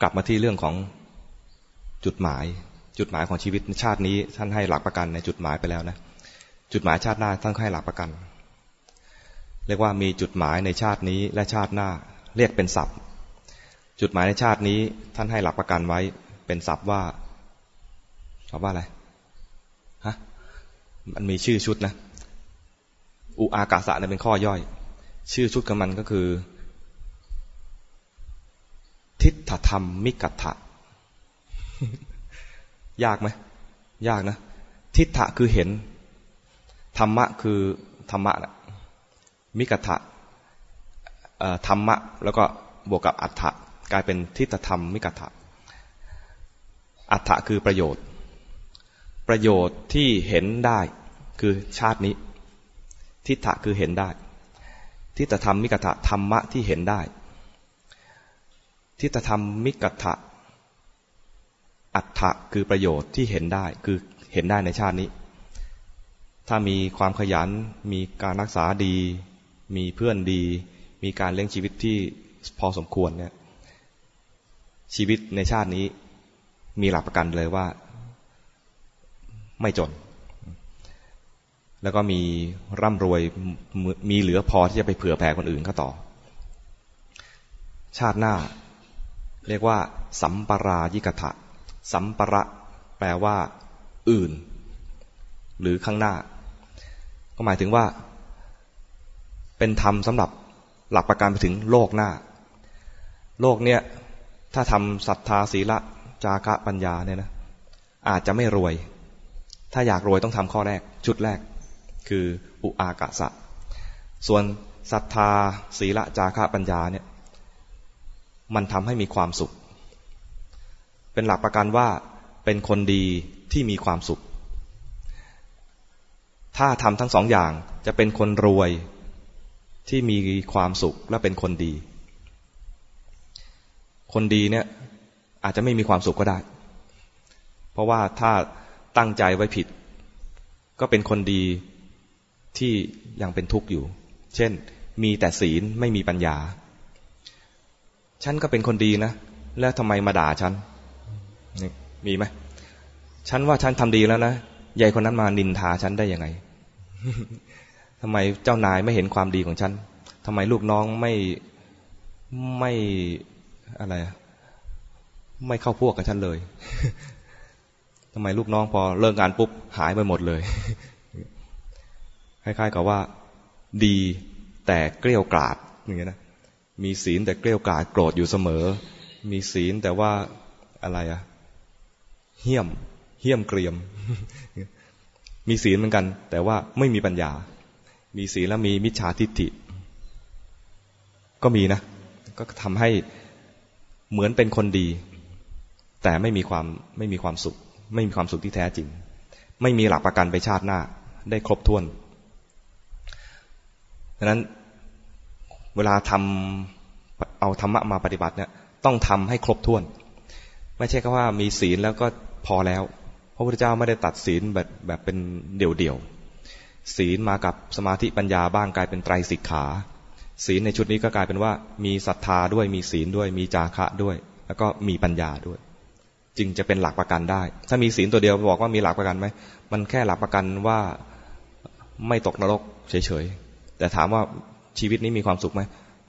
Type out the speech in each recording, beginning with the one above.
กลับมาที่เรื่องของจุดหมาย จุดหมายของชีวิตชาตินี้ ท่านให้หลักประกันในจุดหมายไปแล้วนะ จุดหมายชาติหน้าท่านให้หลักประกัน เรียกว่ามีจุดหมายในชาตินี้และชาติหน้า เรียกเป็นศัพท์ จุดหมายในชาตินี้ท่านให้หลักประกันไว้ เป็นศัพท์ว่าศัพท์ว่าอะไรฮะมันมีชื่อชุดนะอุอากาสะเนี่ยเป็นข้อย่อย ชื่อชุดของมันก็คือ ทิฏฐธรรมมิกัตถะยากไหมยากนะ ทิฏฐะคือเห็น ธรรมะคือธรรมะนะมิกัตถะธรรมะ แล้วก็บวกกับอัฏฐะกลายเป็นทิฏฐธรรมมิกัตถะอัฏฐะคือประโยชน์ ประโยชน์ที่เห็นได้คือชาตินี้ ทิฏฐะคือเห็นได้ ทิฏฐธรรมมิกัตถะธรรมะที่เห็นได้ ทิฏฐธรรมมิกัตถะอัฏฐะคือประโยชน์ที่เห็นได้คือเห็นได้ในชาตินี้ ถ้ามีความขยัน มีการรักษาดี มีเพื่อนดี มีการเลี้ยงชีวิตที่พอสมควรเนี่ยชีวิตในชาตินี้มีหลักประกันเลยว่า ไม่จน แล้วก็มีร่ำรวยมีเหลือพอที่จะไปเผื่อแผ่คนอื่นเขาต่อ ชาติหน้า เรียกว่า สัมปรายิกถะ สัมประ แปลว่า อื่น หรือข้างหน้า ก็หมายถึงว่า เป็นธรรมสำหรับหลักประกันไปถึงโลกหน้า โลกเนี่ย ถ้าทำศรัทธาศีละจาคะปัญญาเนี่ยนะอาจจะไม่รวย ถ้าอยากรวยต้องทำข้อแรก ชุดแรก คืออุอากาสะ ส่วนศรัทธาศีละจาคะปัญญาเนี่ย มันทำให้มีความสุข เป็นหลักประกันว่าเป็นคนดีที่มีความสุข ถ้าทำทั้งสองอย่างจะเป็นคนรวยที่มีความสุขและเป็นคนดี คนดีเนี่ยอาจจะไม่มีความสุขก็ได้ เพราะว่าถ้าตั้งใจไว้ผิด ก็เป็นคนดีที่ยังเป็นทุกข์อยู่ เช่น มีแต่ศีลไม่มีปัญญา ฉันก็เป็นคนดีนะ แล้วทำไมมาด่าฉันมีไหมฉันว่าฉันทำดีแล้วนะยายคนนั้นมานินทาฉันได้ยังไงทำไมเจ้านายไม่เห็นความดีของฉันทำไมลูกน้องไม่ไม่อะไร ไม่เข้าพวกกับฉันเลยทำไมลูกน้องพอเลิกงานปุ๊บหายไปหมดเลยคล้ายๆกับว่า ดีแต่เกลี้ยกราดอย่างเงี้ยนะ มีศีลแต่เกลี้ยกราดโกรธอยู่เสมอ มีศีลแต่ว่าอะไรอะเหี้ยม เหี้ยมเกรียม มีศีลเหมือนกัน แต่ว่าไม่มีปัญญา มีศีลแล้วมีมิจฉาทิฏฐิ ก็มีนะ ก็ทำให้เหมือนเป็นคนดี แต่ไม่มีความไม่มีความสุข ไม่มีความสุขที่แท้จริง ไม่มีหลักประกันไปชาติหน้า ได้ครบถ้วนดังนั้น เวลาทำเอาธรรมะมาปฏิบัติเนี่ย ต้องทำให้ครบถ้วน ไม่ใช่แค่ว่ามีศีลแล้วก็พอแล้ว พระพุทธเจ้าไม่ได้ตัดศีลแบบแบบเป็นเดี่ยวๆศีลมากับสมาธิปัญญาบ้างกลายเป็นไตรสิกขา ศีลในชุดนี้ก็กลายเป็นว่า มีศรัทธาด้วยมีศีลด้วย มีจาคะด้วย แล้วก็มีปัญญาด้วย จึงจะเป็นหลักประกันได้ ถ้ามีศีลตัวเดียวบอกว่ามีหลักประกันไหมมันแค่หลักประกันว่าไม่ตกนรกเฉยๆแต่ถามว่า ชีวิตนี้มีความสุขไหม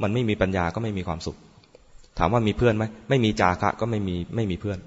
มันไม่มีปัญญาก็ไม่มีความสุข ถามว่ามีเพื่อนไหมไม่มีจาคะก็ไม่มีไม่มีเพื่อน